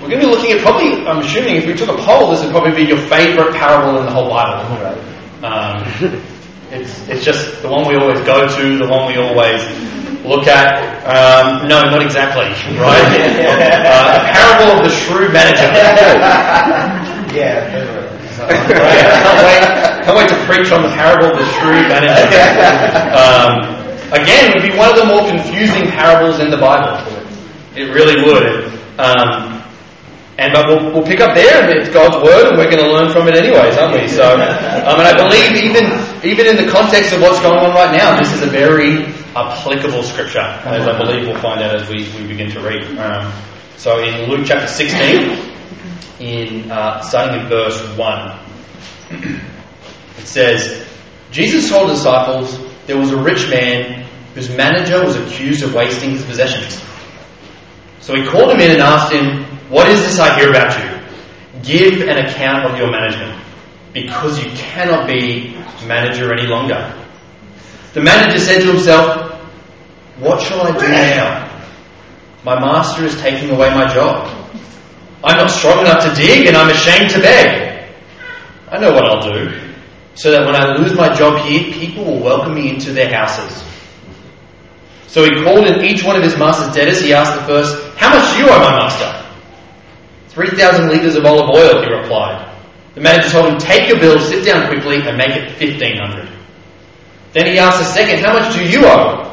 we're going to be looking at probably, I'm assuming if we took a poll, this would probably be your favourite parable in the whole Bible. Um, it's, it's just the one we always go to, the one we always look at. Um, no, not exactly, right? uh, a parable of the shrewd manager. Yeah. Right, can't wait, can't wait to preach on the parable of the shrewd manager. Um, again, it would be one of the more confusing parables in the Bible. It really would. Um, and but we'll, we'll pick up there, and it's God's word, and we're going to learn from it anyways, aren't we? So, um, and I believe even even in the context of what's going on right now, this is a very applicable scripture, as I believe we'll find out as we, we begin to read. Um, so, in Luke chapter 16, in uh, starting in verse 1, it says, Jesus told the disciples there was a rich man whose manager was accused of wasting his possessions. So he called him in and asked him, What is this I hear about you? Give an account of your management, because you cannot be manager any longer. The manager said to himself, What shall I do now? My master is taking away my job. I'm not strong enough to dig, and I'm ashamed to beg. I know what I'll do, so that when I lose my job here, people will welcome me into their houses. So he called in each one of his master's debtors. He asked the first, How much do you owe my master? 3,000 litres of olive oil, he replied. The manager told him, Take your bill, sit down quickly, and make it 1,500. Then he asked the second, How much do you owe?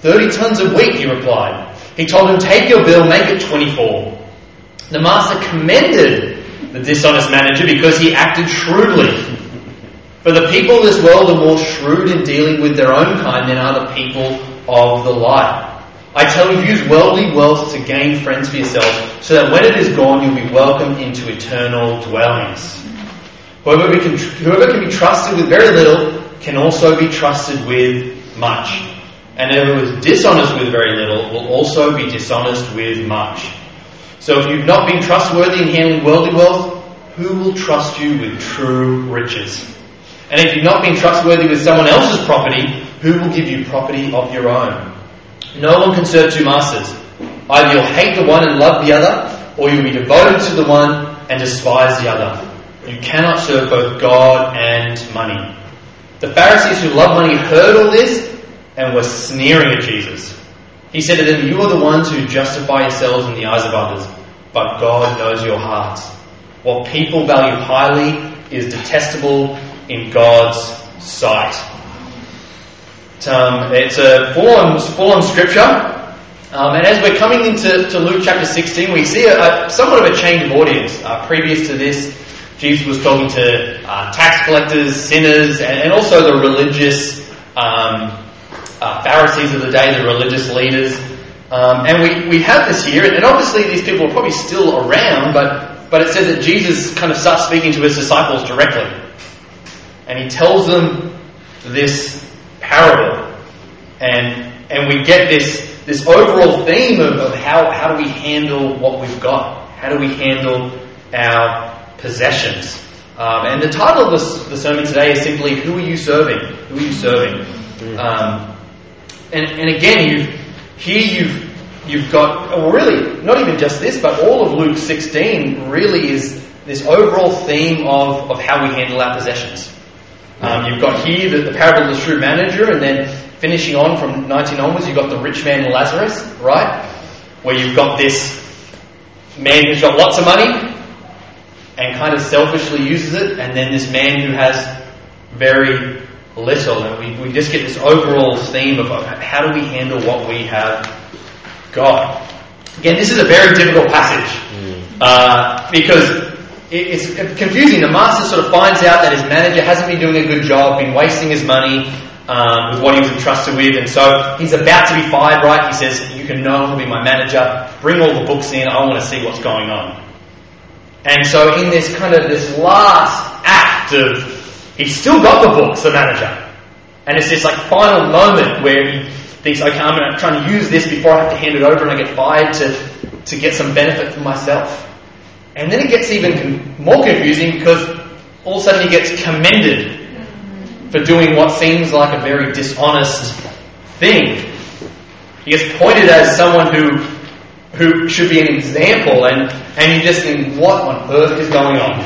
30 tons of wheat, he replied. He told him, Take your bill, make it 24. The master commended the dishonest manager because he acted shrewdly. For the people of this world are more shrewd in dealing with their own kind than are the people of the light. I tell you, use worldly wealth to gain friends for yourself, so that when it is gone, you'll be welcomed into eternal dwellings. Whoever can, whoever can be trusted with very little can also be trusted with much. And whoever is dishonest with very little will also be dishonest with much. So if you've not been trustworthy in handling worldly wealth, who will trust you with true riches? And if you've not been trustworthy with someone else's property, who will give you property of your own? No one can serve two masters. Either you'll hate the one and love the other, or you'll be devoted to the one and despise the other. You cannot serve both God and money. The Pharisees who love money heard all this and were sneering at Jesus. He said to them, You are the ones who justify yourselves in the eyes of others, but God knows your hearts. What people value highly is detestable in God's sight. Um, it's a full-on, full-on scripture. Um, and as we're coming into to Luke chapter 16, we see a, a somewhat of a change of audience. Uh, previous to this, Jesus was talking to uh, tax collectors, sinners, and, and also the religious um, uh, Pharisees of the day, the religious leaders. Um, and we, we have this here, and obviously these people are probably still around, but, but it says that Jesus kind of starts speaking to his disciples directly. And he tells them this parable. And, and we get this, this overall theme of, of how, how do we handle what we've got? How do we handle our possessions? Um, and the title of this, the sermon today is simply, Who are you serving? Who are you serving? Um, and, and again, you've, here you've, you've got, well, really, not even just this, but all of Luke 16 really is this overall theme of, of how we handle our possessions. Um, you've got here the, the parable of the shrewd manager, and then finishing on from 19 onwards, you've got the rich man Lazarus, right? Where you've got this man who's got lots of money and kind of selfishly uses it, and then this man who has very little. And we, we just get this overall theme of how do we handle what we have got. Again, this is a very difficult passage uh, because it's confusing. The master sort of finds out that his manager hasn't been doing a good job, been wasting his money um, with what he was entrusted with, and so he's about to be fired. Right? He says, "You can no longer be my manager. Bring all the books in. I want to see what's going on." And so, in this kind of this last act of, he's still got the books, the manager, and it's this like final moment where he thinks, "Okay, I'm going to try and use this before I have to hand it over and I get fired to to get some benefit for myself." And then it gets even more confusing because all of a sudden he gets commended for doing what seems like a very dishonest thing. He gets pointed as someone who who should be an example, and, and you just think, what on earth is going on?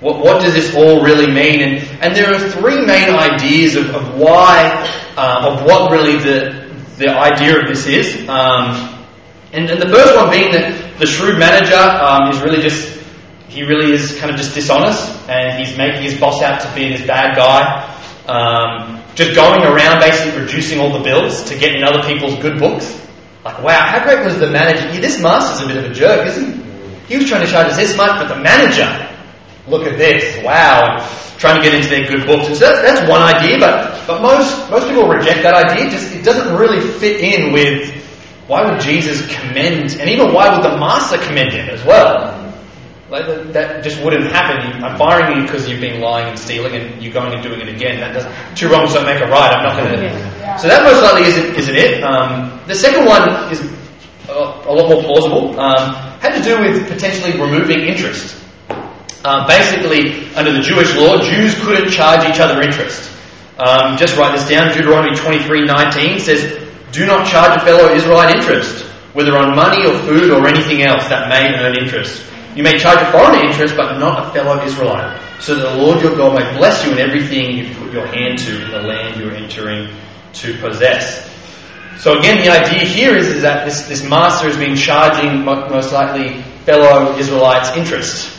What, what does this all really mean? And, and there are three main ideas of, of why, uh, of what really the, the idea of this is. Um, and, and, the first one being that the shrewd manager um, is really just, he really is kind of just dishonest, and he's making his boss out to be this bad guy. Um, just going around basically reducing all the bills to get in other people's good books. Like, wow, how great was the manager? Yeah, this master's a bit of a jerk, isn't he? He was trying to charge us this much, but the manager, look at this, wow, trying to get into their good books. And so that's, that's one idea, but, but most, most people reject that idea. Just, it doesn't really fit in with why would Jesus commend, and even why would the master commend him as well? Like that, that just wouldn't happen. I'm firing you because you've been lying and stealing, and you're going and doing it again. That doesn't. Two wrongs don't make a right. I'm not going to. Yeah. So that most likely isn't, isn't it. Um, the second one is a, a lot more plausible. Um, had to do with potentially removing interest. Uh, basically, under the Jewish law, Jews couldn't charge each other interest. Um, just write this down. Deuteronomy 23:19 says, "Do not charge a fellow Israelite interest, whether on money or food or anything else that may earn interest." You may charge a foreigner interest, but not a fellow Israelite, so that the Lord your God may bless you in everything you put your hand to in the land you're entering to possess. So again, the idea here is, is that this, this master has been charging most likely fellow Israelites interest.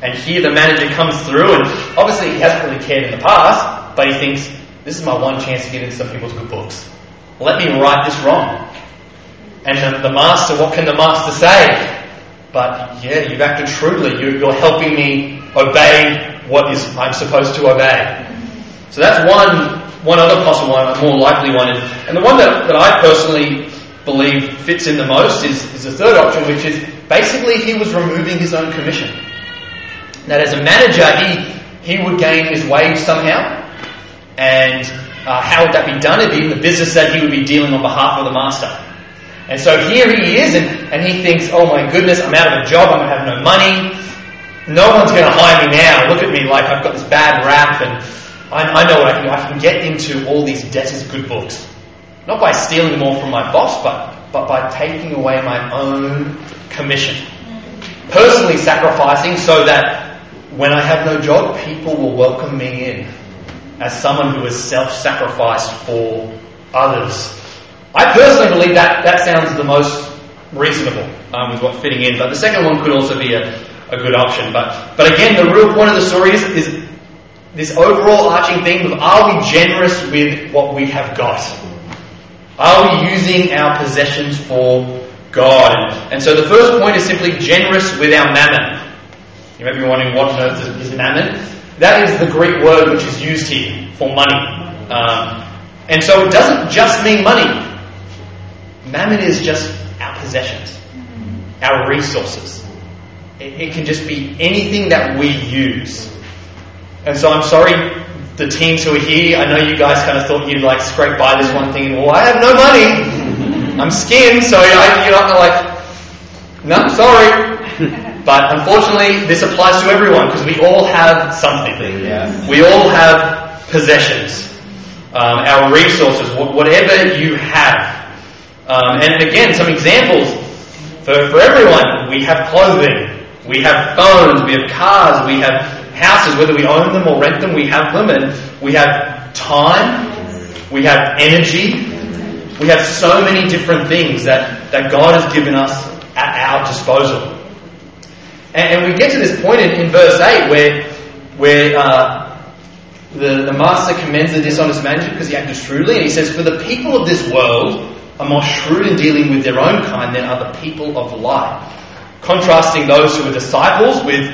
And here the manager comes through, and obviously he hasn't really cared in the past, but he thinks, this is my one chance to get into some people's good books. Let me right this wrong. And the, the master, what can the master say? But yeah, you've acted shrewdly. You're helping me obey what is I'm supposed to obey. So that's one one other possible one, a more likely one. And the one that, that I personally believe fits in the most is, is the third option, which is basically he was removing his own commission. That as a manager, he, he would gain his wage somehow. And uh, how would that be done? It'd be in the business that he would be dealing on behalf of the master. And so here he is, and, and he thinks, oh my goodness, I'm out of a job, I'm going to have no money. No one's going to hire me now. Look at me like I've got this bad rap, and I, I know what I can do. I can get into all these debtors' good books. Not by stealing more from my boss, but, but by taking away my own commission. Personally sacrificing so that when I have no job, people will welcome me in as someone who has self sacrificed for others I personally believe that that sounds the most reasonable um, with what fitting in, but the second one could also be a, a good option. But, but again, the real point of the story is, is this overall arching theme of are we generous with what we have got? Are we using our possessions for God? And, so the first point is simply generous with our mammon. You may be wondering what on earth is mammon? That is the Greek word which is used here for money. Um, and so it doesn't just mean money. Mammon is just our possessions, our resources. It, it, can just be anything that we use. And so I'm sorry, the teams who are here, I know you guys kind of thought you'd like scrape by this one thing, well, I have no money. I'm skinned, so I, you're not like, no, sorry. But unfortunately, this applies to everyone because we all have something. Yeah. We all have possessions, um, our resources, whatever you have. Um, and again, some examples for, for everyone. We have clothing, we have phones, we have cars, we have houses, whether we own them or rent them, we have them, and we have time, we have energy, we have so many different things that, that God has given us at our disposal. And, and we get to this point in, in verse 8 where, where uh, the, the master commends the dishonest manager because he acted shrewdly, and he says, For the people of this world, are more shrewd in dealing with their own kind than are the people of light, contrasting those who are disciples with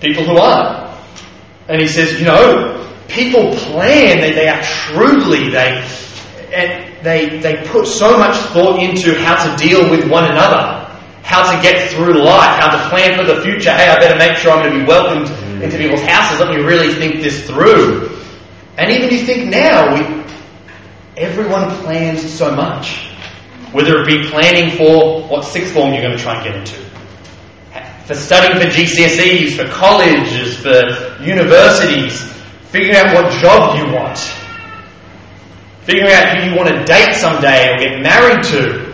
people who aren't. And he says, you know, people plan, they, they act shrewdly, they, they, they put so much thought into how to deal with one another, how to get through life, how to plan for the future. Hey, I better make sure I'm going to be welcomed into people's houses. Let me really think this through. And even you think now, we, everyone plans so much. Whether it be planning for what sixth form you're going to try and get into, for studying for GCSEs, for colleges, for universities, figuring out what job you want, figuring out who you want to date someday or get married to.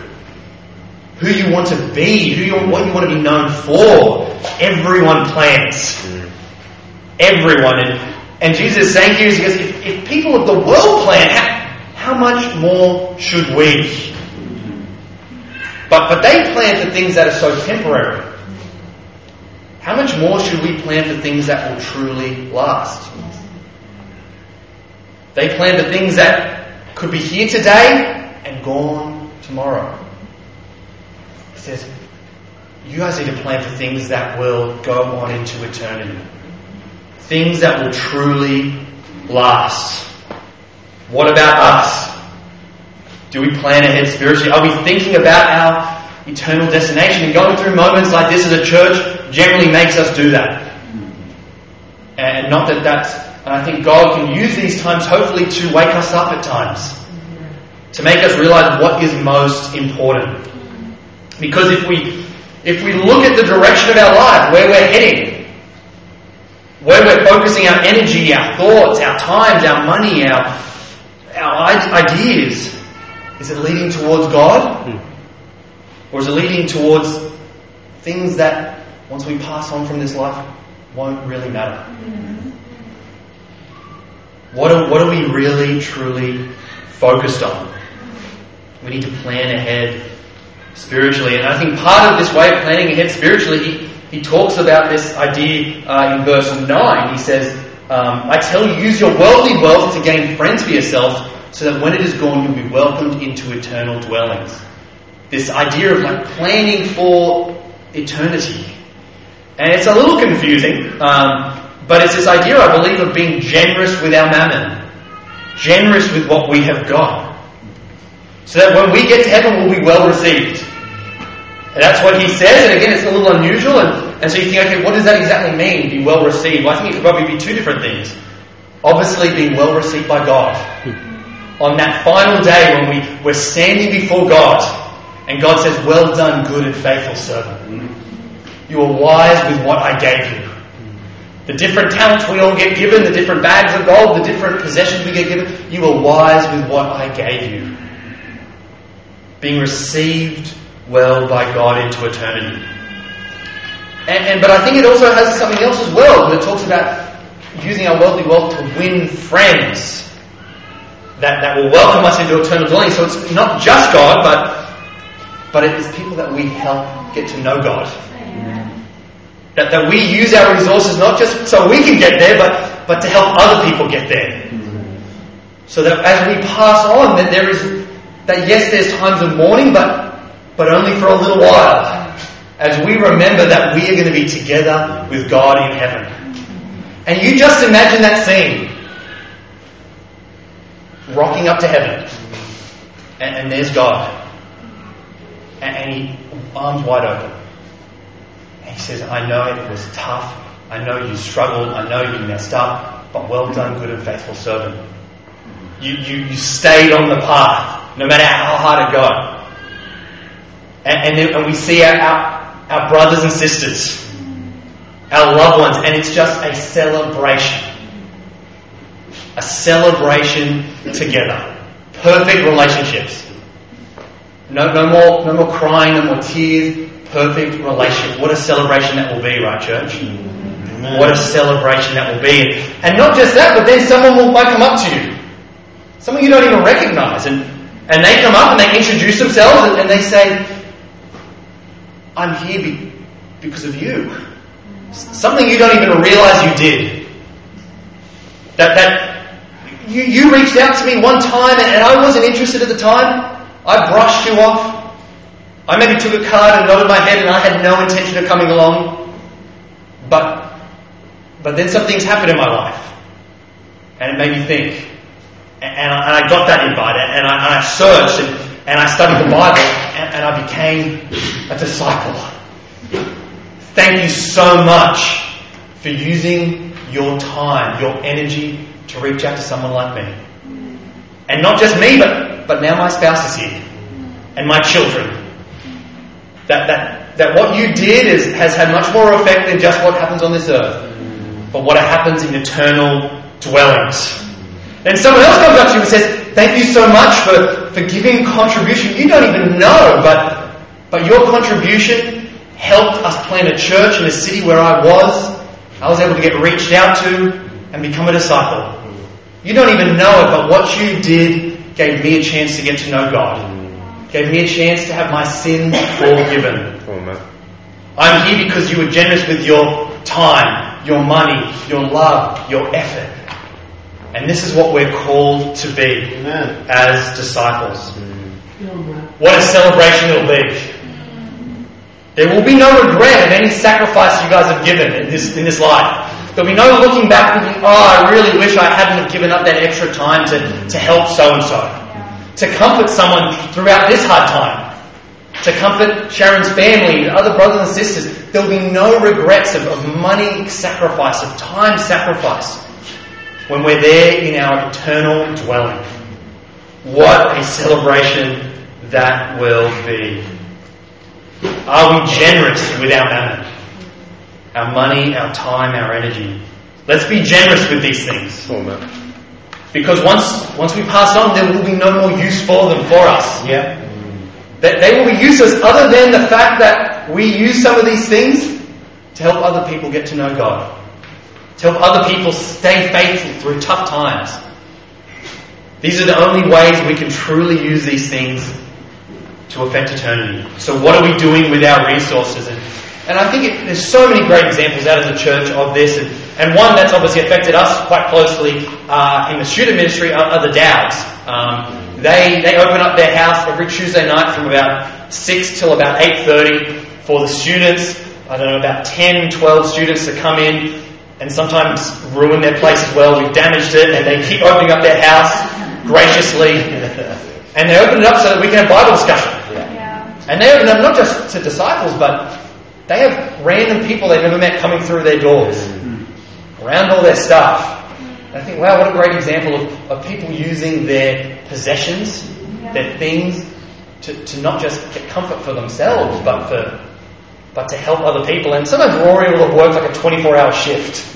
Who you want to be, who you, what you want to be known for. Everyone plans. Everyone. And, and Jesus is saying here, he goes, if, if people of the world plan, how, how much more should we? But, but they plan for things that are so temporary. How much more should we plan for things that will truly last? They plan for things that could be here today and gone tomorrow. He says, you guys need to plan for things that will go on into eternity. Things that will truly last. What about us? Do we plan ahead spiritually? Are we thinking about our eternal destination? And going through moments like this as a church generally makes us do that. And not that that's, and I think God can use these times hopefully to wake us up at times. To make us realize what is most important. Because if we, if we look at the direction of our life, where we're heading, where we're focusing our energy, our thoughts, our times, our money, our, our ideas, is it leading towards God? Hmm. Or is it leading towards things that, once we pass on from this life, won't really matter? Hmm. What are, what are we really, truly focused on? We need to plan ahead spiritually. And I think part of this way of planning ahead spiritually, he, he talks about this idea uh, in verse 9. He says, um, I tell you, use your worldly wealth to gain friends for yourselves so that when it is gone, you'll be welcomed into eternal dwellings. This idea of like planning for eternity. And it's a little confusing, um, but it's this idea, I believe, of being generous with our mammon, generous with what we have got. So that when we get to heaven, we'll be well received. And that's what he says, and again, it's a little unusual, and, and so you think, okay, what does that exactly mean, be well received? Well, I think it could probably be two different things. Obviously, being well received by God on that final day when we, we're standing before God and God says, Well done, good and faithful servant. You are wise with what I gave you. The different talents we all get given, the different bags of gold, the different possessions we get given, you are wise with what I gave you. Being received well by God into eternity. And, and, but I think it also has something else as well. It talks about using our worldly wealth to win friends that, that will welcome us into eternal dwelling. So it's not just God, but, but it is people that we help get to know God. That, that we use our resources not just so we can get there, but, but to help other people get there. So that as we pass on, that there is, that yes, there's times of mourning, but, but only for a little while. As we remember that we are going to be together with God in heaven. And you just imagine that scene rocking up to heaven. And, and there's God. And, and he, arms wide open. And he says, I know it was tough. I know you struggled. I know you messed up. But well done, good and faithful servant. You, you, you stayed on the path, no matter how hard it got. And, and, then, and we see our, our, our brothers and sisters, our loved ones, and it's just a celebration a celebration together. Perfect relationships. No, no more, no more crying, no more tears. Perfect relationship. What a celebration that will be, right, church? What a celebration that will be. And not just that, but then someone will might come up to you. Someone you don't even recognize. And, and they come up and they introduce themselves and, and they say, I'm here be, because of you. Something you don't even realize you did. That, that you, you reached out to me one time and, and I wasn't interested at the time. I brushed you off. I maybe took a card and nodded my head and I had no intention of coming along. But, but then some things happened in my life. And it made me think. And, I, and I, got that invite and I, and I searched and, and, I studied the Bible and, and I became a disciple. Thank you so much for using your time, your energy, to reach out to someone like me. And not just me, but, but now my spouse is here. And my children. That, that, that what you did is, has had much more effect than just what happens on this earth. But what happens in eternal dwellings. Then someone else comes up to you and says, Thank you so much for, for giving contribution you don't even know, but, but your contribution helped us plant a church in a city where I was. I was able to get reached out to and become a disciple. You don't even know it, but what you did gave me a chance to get to know God. Gave me a chance to have my sins forgiven. I'm here because you were generous with your time, your money, your love, your effort. And this is what we're called to be Amen. as disciples. Mm-hmm. What a celebration it'll be. There will be no regret of any sacrifice you guys have given in this, in this life. There'll be no looking back thinking, oh, I really wish I hadn't have given up that extra time to, to help so and so. To comfort someone throughout this hard time. To comfort Sharon's family, other brothers and sisters. There'll be no regrets of, of money sacrifice, of time sacrifice when we're there in our eternal dwelling. What a celebration that will be. Are we generous with our mammon? Our money, our time, our energy. Let's be generous with these things. Oh, because once, once we pass on, there will be no more use for them for us. Yeah. That they will be useless other than the fact that we use some of these things to help other people get to know God. To help other people stay faithful through tough times. These are the only ways we can truly use these things to affect eternity. So what are we doing with our resources? And, and I think it, there's so many great examples out of the church of this. And, and one that's obviously affected us quite closely uh, in the student ministry are, are the Dowds. Um, they, they open up their house every Tuesday night from about 6 till about 8.30 for the students. I don't know, about 10, 12 students to come in and sometimes ruin their place as well. We've damaged it and they keep opening up their house graciously. And they open it up so that we can have Bible discussion. And they open up not just to disciples, but they have random people they've never met coming through their doors, around all their stuff. And I think, wow, what a great example of, of people using their possessions, their things, to, to not just get comfort for themselves, but for but to help other people. And sometimes Rory will have worked like a 24 hour shift.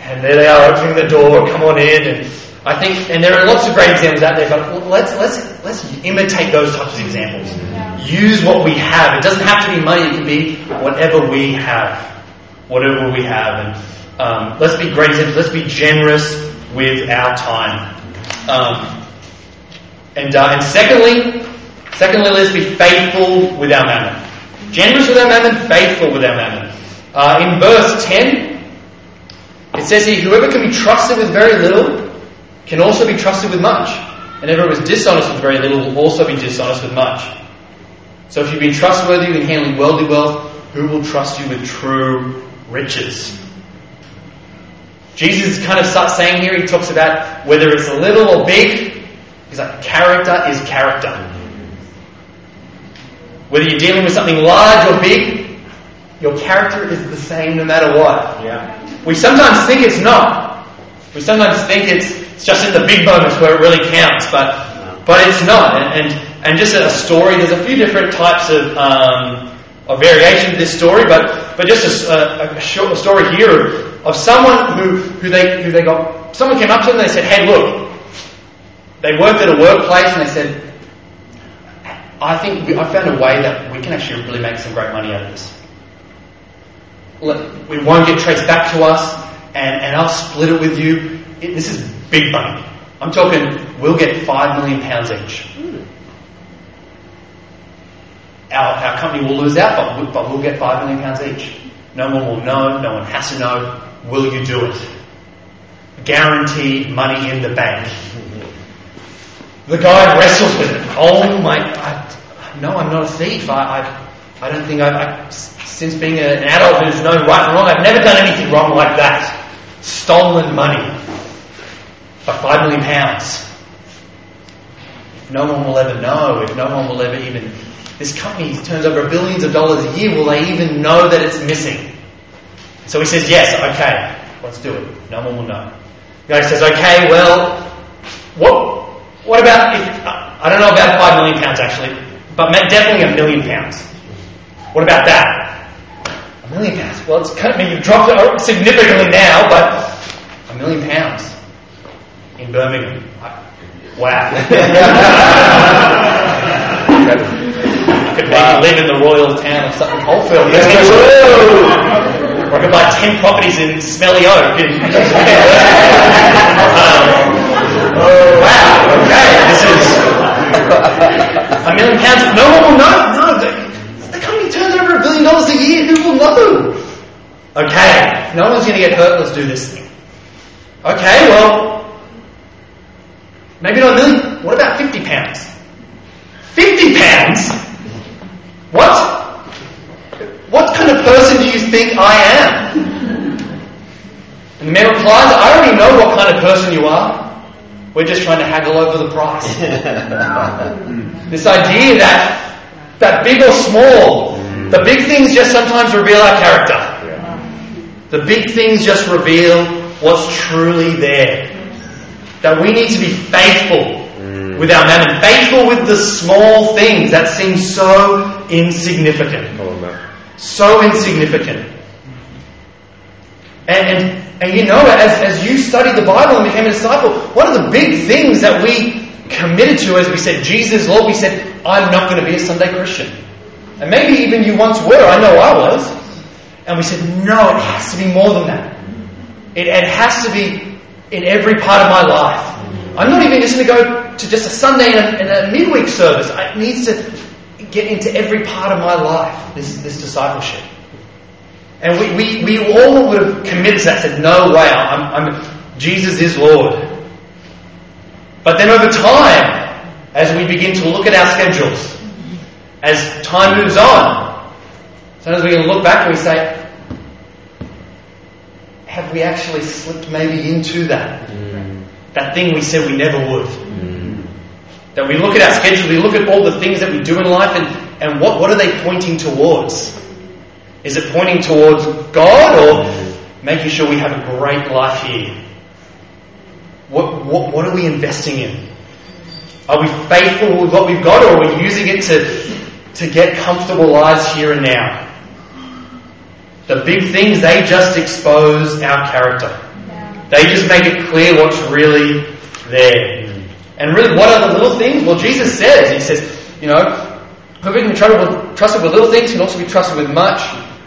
And there they are opening the door, come on in. And I think, and there are lots of great examples out there, but let's, let's, let's imitate those types of examples. Use what we have. It doesn't have to be money, it can be whatever we have. Whatever we have. And um, let's be great examples. Let's be generous with our time. Um, and, uh, and secondly, secondly, let's be faithful with our mammon. Generous with our mammon, faithful with our mammon. Uh, in verse 10, it says here, whoever can be trusted with very little can also be trusted with much. And whoever is dishonest with very little will also be dishonest with much. So if you've been trustworthy in handling worldly wealth, who will trust you with true riches? Jesus kind of starts saying here, he talks about whether it's a little or big, he's like, character is character. Whether you're dealing with something large or big, your character is the same no matter what. Yeah. We sometimes think it's not. We sometimes think it's, it's just in the big moments where it really counts, but but it's not. And and, and just a story. There's a few different types of um, of variation of this story, but but just a, a, short a story here of someone who who they who they got. Someone came up to them and they said, "Hey, look." They worked at a workplace and they said, I think we, I found a way that we can actually really make some great money out of this. We won't get traced back to us, and, and I'll split it with you. It, this is big money. I'm talking, we'll get five million pounds each. Hmm. Our, our company will lose out, but, we, but we'll get five million pounds each. No one will know, no one has to know. Will you do it? Guaranteed money in the bank. The guy wrestles with it. Oh my! I, no, I'm not a thief. I, I, I don't think I've, I, since being an adult who's known right and wrong, I've never done anything wrong like that. Stolen money by five million pounds. If no one will ever know, if no one will ever even, this company turns over billions of dollars a year, will they even know that it's missing? So he says, yes, okay, let's do it. No one will know. The guy says, okay, well, what, what about if, I don't know about five million pounds actually, but definitely a million pounds. What about that? A million pounds. Well, it's cut, I mean, you've dropped it significantly now, but a million pounds in Birmingham. Wow. I could maybe Wow. live in the royal town of Sutton Coldfield. Or I could buy 10 properties in Smelly Oak. um, wow, okay, this is a million pounds. No one will know. No, the, the company turns over a billion dollars a year. Who will know? Okay, no one's going to get hurt. Let's do this thing. Okay, well, maybe not a million. What about 50 pounds? 50 pounds? What? What kind of person do you think I am? And the man replies, I already know what kind of person you are. We're just trying to haggle over the price. this idea that that big or small, the big things just sometimes reveal our character. The big things just reveal what's truly there. That we need to be faithful with our mammon, faithful with the small things that seem so insignificant. Oh. So insignificant. And, and, and you know, as, as you studied the Bible and became a disciple, one of the big things that we committed to as we said, Jesus, Lord, we said, I'm not going to be a Sunday Christian. And maybe even you once were, I know I was. And we said, no, it has to be more than that. It, it has to be in every part of my life. I'm not even just going to go to just a Sunday and a, and a midweek service. It needs to get into every part of my life, this, this discipleship. And we, we, we all would have committed to that, said, no way, I'm, I'm, Jesus is Lord. But then over time, as we begin to look at our schedules, as time moves on, sometimes we can look back and we say, have we actually slipped maybe into that? That thing we said we never would. That we look at our schedule, we look at all the things that we do in life, and, and what, what are they pointing towards? Is it pointing towards God or making sure we have a great life here? What, what, what are we investing in? Are we faithful with what we've got or are we using it to, to get comfortable lives here and now? The big things, they just expose our character. They just make it clear what's really there. And really, what are the little things? Well, Jesus says, He says, you know, whoever can be trusted, trusted with little things can also be trusted with much.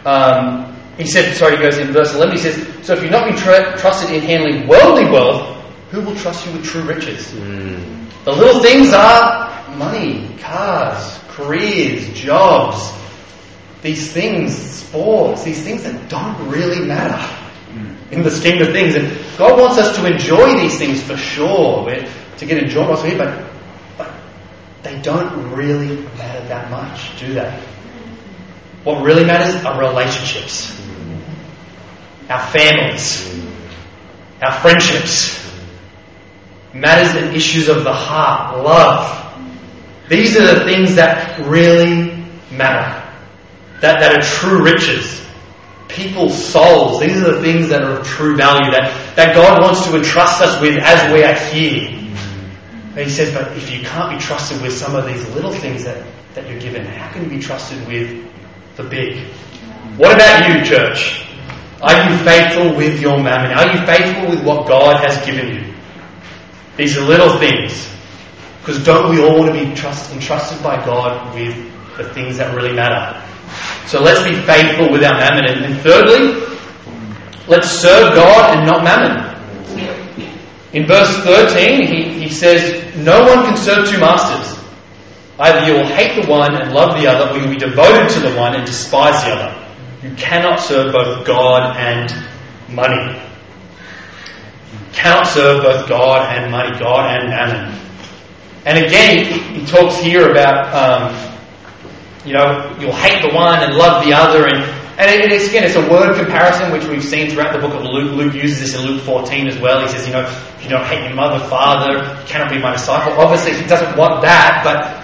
Um, he said, sorry, he goes in verse 11, he says, so if you're not being tr- trusted in handling worldly wealth, who will trust you with true riches? The little things are money, cars, careers, jobs, these things, sports, these things that don't really matter in the scheme of things. And God wants us to enjoy these things for sure, We're, to get enjoyment but, but they don't really matter that much, do they? What really matters are relationships, our families, our friendships, matters and issues of the heart, love. These are the things that really matter, that, that are true riches. People's souls, these are the things that are of true value, that, that God wants to entrust us with as we are here. And he says, but if you can't be trusted with some of these little things that, that you're given, how can you be trusted with the big? What about you, church? Are you faithful with your mammon? Are you faithful with what God has given you? These are little things. Because don't we all want to be trust, entrusted by God with the things that really matter? So let's be faithful with our mammon. And, and thirdly, let's serve God and not mammon. In verse 13, he, he says, No one can serve two masters. Either you will hate the one and love the other, or you will be devoted to the one and despise the other. You cannot serve both God and money. You cannot serve both God and money, God and mammon. And again, he, talks here about, um, you know, you'll hate the one and love the other. And, and it, it's, again, it's a word comparison which we've seen throughout the book of Luke. Luke uses this in Luke 14 as well. He says, you know, if you don't hate your mother, father, you cannot be my disciple. Obviously, he doesn't want that, but,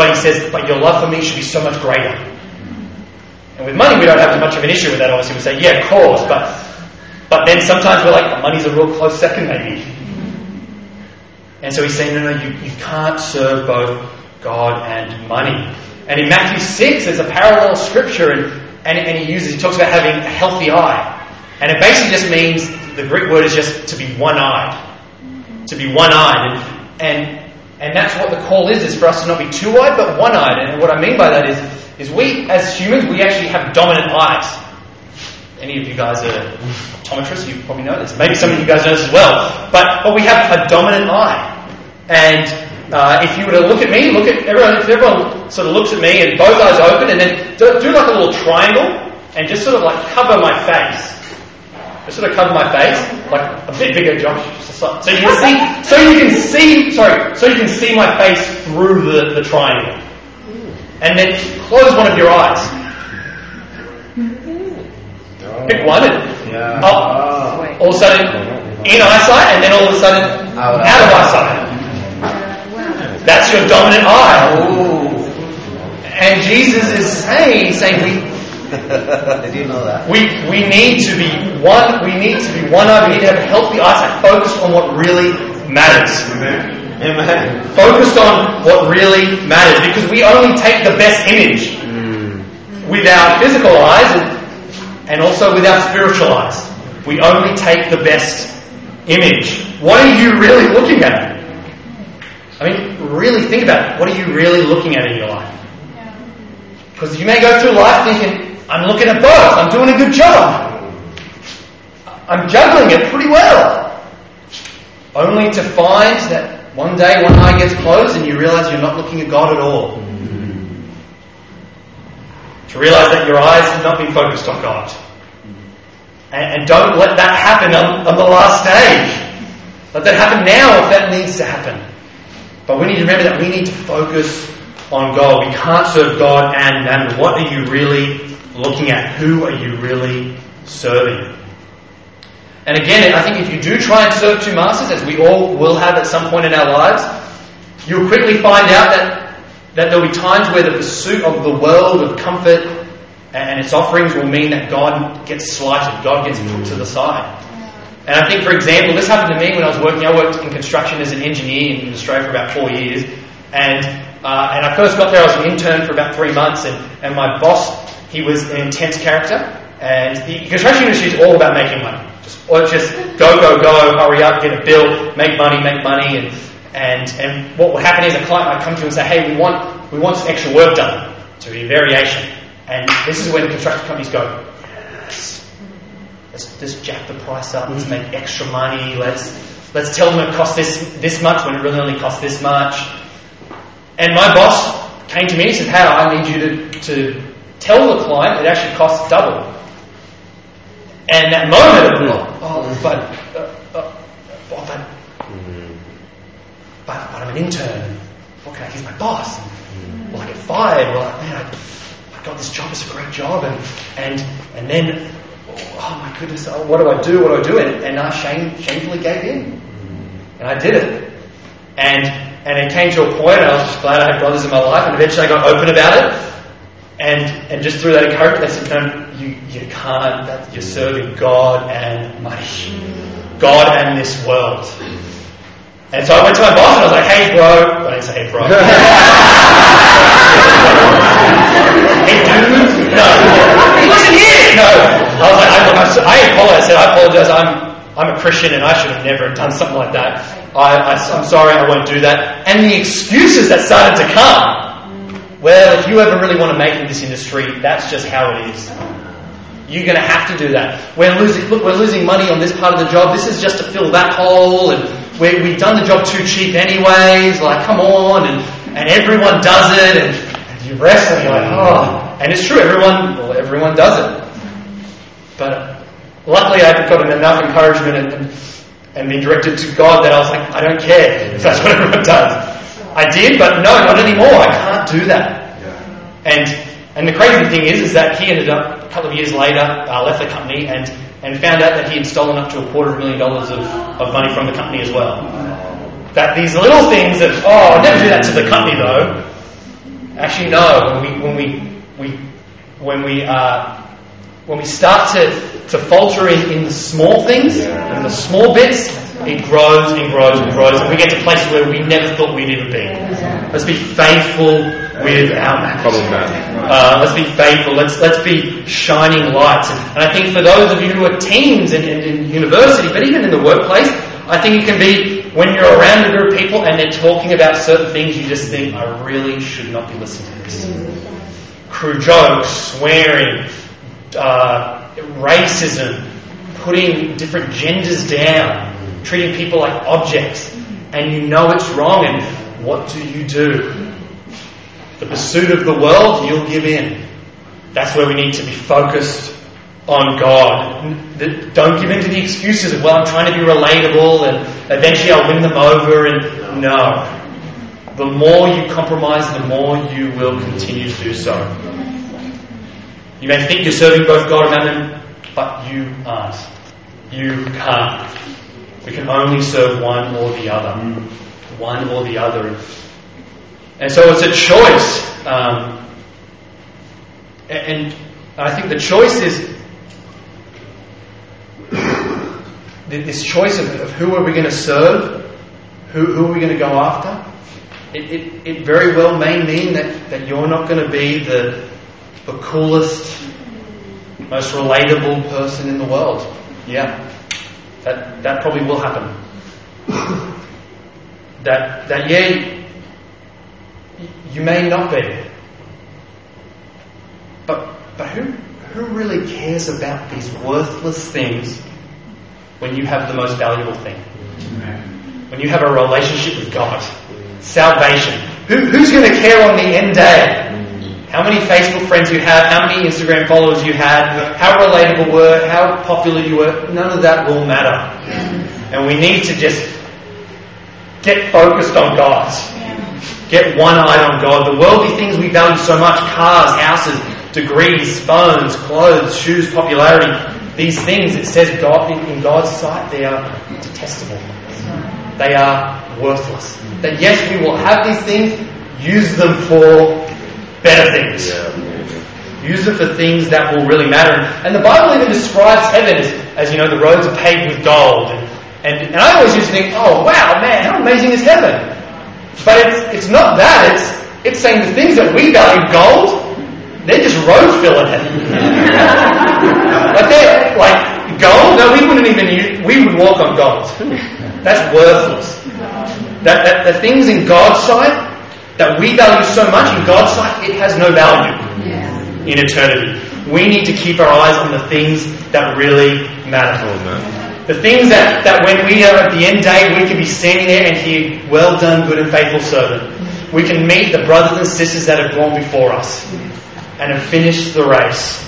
but he says, but your love for me should be so much greater. And with money, we don't have much of an issue with that. Obviously, we say, yeah, of course, but but then sometimes we're like, money's a real close second, maybe. And so he's saying, no, no, you, you can't serve both God and money. And in Matthew 6, there's a parallel scripture, and, and, and he uses, he talks about having a healthy eye. And it basically just means, the Greek word is just to be one eyed. To be one eyed. And, and And that's what the call is, is for us to not be two-eyed, but one-eyed. And what I mean by that is, is we, as humans, we actually have dominant eyes. Any of you guys are optometrists, you probably know this. Maybe some of you guys know this as well. But, but we have a dominant eye. And uh, if you were to look at me, look at everyone, if everyone sort of looks at me and both eyes open and then do, do like a little triangle and just sort of like cover my face. Just sort of cover my face, like a bit bigger, Josh. So you can see, so you can see, sorry, so you can see my face through the, the triangle. And then close one of your eyes. Pick one and Yeah. Oh. up, all of a sudden in eyesight, and then all of a sudden Out. out of eyesight. That's your dominant eye. And Jesus is saying, saying we, Did you know that? we, we need to be one, we need to be one eye, we need to have a healthy eyesight focused on what really matters. Amen. Focused on what really matters because we only take the best image mm. with our physical eyes and, and also with our spiritual eyes. We only take the best image. What are you really looking at? I mean, really think about it. What are you really looking at in your life? Because you may go through life thinking, I'm looking at both, I'm doing a good job. I'm juggling it pretty well. Only to find that one day one eye gets closed and you realize you're not looking at God at all. To realize that your eyes have not been focused on God. And, and don't let that happen on, on the last day. Let that happen now if that needs to happen. But we need to remember that we need to focus on God. We can't serve God and mammon. What are you really looking at? Who are you really serving? And again, I think if you do try and serve two masters, as we all will have at some point in our lives, you'll quickly find out that, that there'll be times where the pursuit of the world, of comfort, and its offerings will mean that God gets slighted, God gets put to the side. And I think, for example, this happened to me when I was working. I worked in construction as an engineer in Australia for about four years. And, uh, and I first got there, I was an intern for about three months. And, and my boss, he was an intense character. And the construction industry is all about making money. Just, or just go, go, go, hurry up, get a bill, make money, make money. And, and, and what would happen is a client might come to you and say, hey, we want, we want some extra work done. To be a variation. And this is when construction companies go, yes, let's just jack the price up, let's mm-hmm. make extra money, let's let's tell them it costs this this much when it really only costs this much. And my boss came to me and said, Hey, I need you to, to tell the client it actually costs double. And that moment of, oh, but, uh, uh, oh, but, but, but I'm an intern. What can I, he's my boss. And, Will I get fired? Well, man, I, I got this job, it's a great job. And, and, and then, oh my goodness, oh, what do I do? What do I do? And, and I shame, shamefully gave in. And I did it. And, and it came to a point, and I was just glad I had brothers in my life, and eventually I got open about it. And, and just through that encouragement, they said, no, you, you can't, that, you're serving God and money. God and this world. And so I went to my boss and I was like, hey bro, I didn't say hey bro. hey dude, no. He wasn't here, no. I was like, I, I, I apologize, I said, I apologize, I'm, I'm a Christian and I should have never done something like that. I, I, I'm sorry, I won't do that. And the excuses that started to come. Well, if you ever really want to make in this industry, that's just how it is. You're going to have to do that. We're losing, look, we're losing money on this part of the job. This is just to fill that hole, and we we've done the job too cheap anyways. Like, come on, and, and everyone does it, and, and you wrestle, and you're like, oh. And it's true, everyone, well, everyone does it. But luckily, I got enough encouragement and, and, and been directed to God that I was like, I don't care if that's what everyone does. I did, but no, not anymore. I can't do that. And and the crazy thing is, is that he ended up a couple of years later, uh, left the company and, and found out that he had stolen up to a quarter of a million dollars of, of money from the company as well. That these little things that, oh, I'll never do that to the company though. Actually, no. When we, when we, we, when we, uh, when we start to, to falter in, in the small things, in the small bits, it grows and grows and grows, and we get to places where we never thought we'd ever be. Let's be faithful with our uh, let's be faithful. Let's let's be shining lights. And, and I think for those of you who are teens and in, in, university, but even in the workplace, I think it can be when you're around a group of people and they're talking about certain things, you just think, I really should not be listening to this. Crude jokes, swearing, uh, racism, putting different genders down, treating people like objects, and you know it's wrong, and what do you do? The pursuit of the world, you'll give in. That's where we need to be focused on God. Don't give in to the excuses of, well, I'm trying to be relatable and eventually I'll win them over. And no. The more you compromise, the more you will continue to do so. You may think you're serving both God and mammon, but you aren't. You can't. We can only serve one or the other. One or the other. And so it's a choice. Um, and I think the choice is this choice of, of who are we going to serve, who, who are we going to go after. It, it, it very well may mean that, that you're not going to be the, the coolest, most relatable person in the world. Yeah, that, that probably will happen. that, that, you may not be. But, but who, who really cares about these worthless things when you have the most valuable thing? When you have a relationship with God, salvation. Who, who's going to care on the end day? How many Facebook friends you have, how many Instagram followers you had, how relatable were, how popular you were, none of that will matter. And we need to just get focused on God. Get one eye on God. The worldly things we value so much, cars, houses, degrees, phones, clothes, shoes, popularity, these things, it says God in God's sight, they are detestable. They are worthless. That yes, we will have these things, use them for better things. Use it for things that will really matter. And the Bible even describes heaven as, as you know, the roads are paved with gold. And, and, and I always used to think, oh wow, man, how amazing is heaven? But it's, it's not that, it's, it's saying the things that we value gold, they're just road filler but they're like gold. No, we wouldn't even use. We would walk on gold. That's worthless. That, that the things in God's sight that we value so much in God's sight, it has no value in eternity. We need to keep our eyes on the things that really matter. Oh, the things that, that when we are at the end day, we can be standing there and hear, well done, good and faithful servant. We can meet the brothers and sisters that have gone before us and have finished the race.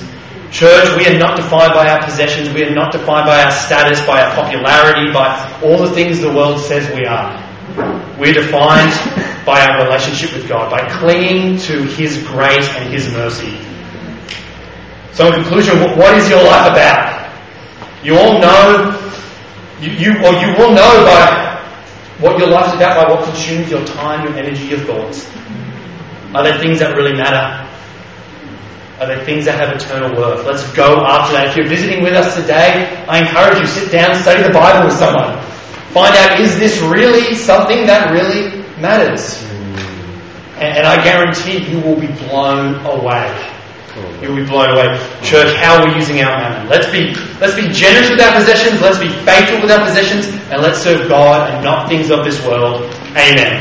Church, we are not defined by our possessions, we are not defined by our status, by our popularity, by all the things the world says we are. We're defined by our relationship with God, by clinging to His grace and His mercy. So, in conclusion, what is your life about? You all know, you, you, or you will know by what your life is about by what consumes your time, your energy, your thoughts. Are there things that really matter? Are they things that have eternal worth? Let's go after that. If you're visiting with us today, I encourage you, sit down, study the Bible with someone. Find out, is this really something that really matters? And, and I guarantee you will be blown away. Hmm. You'll be blown away. Church, how are we using our mammon? Let's be, let's be generous with our possessions, let's be faithful with our possessions, and let's serve God and not things of this world. Amen.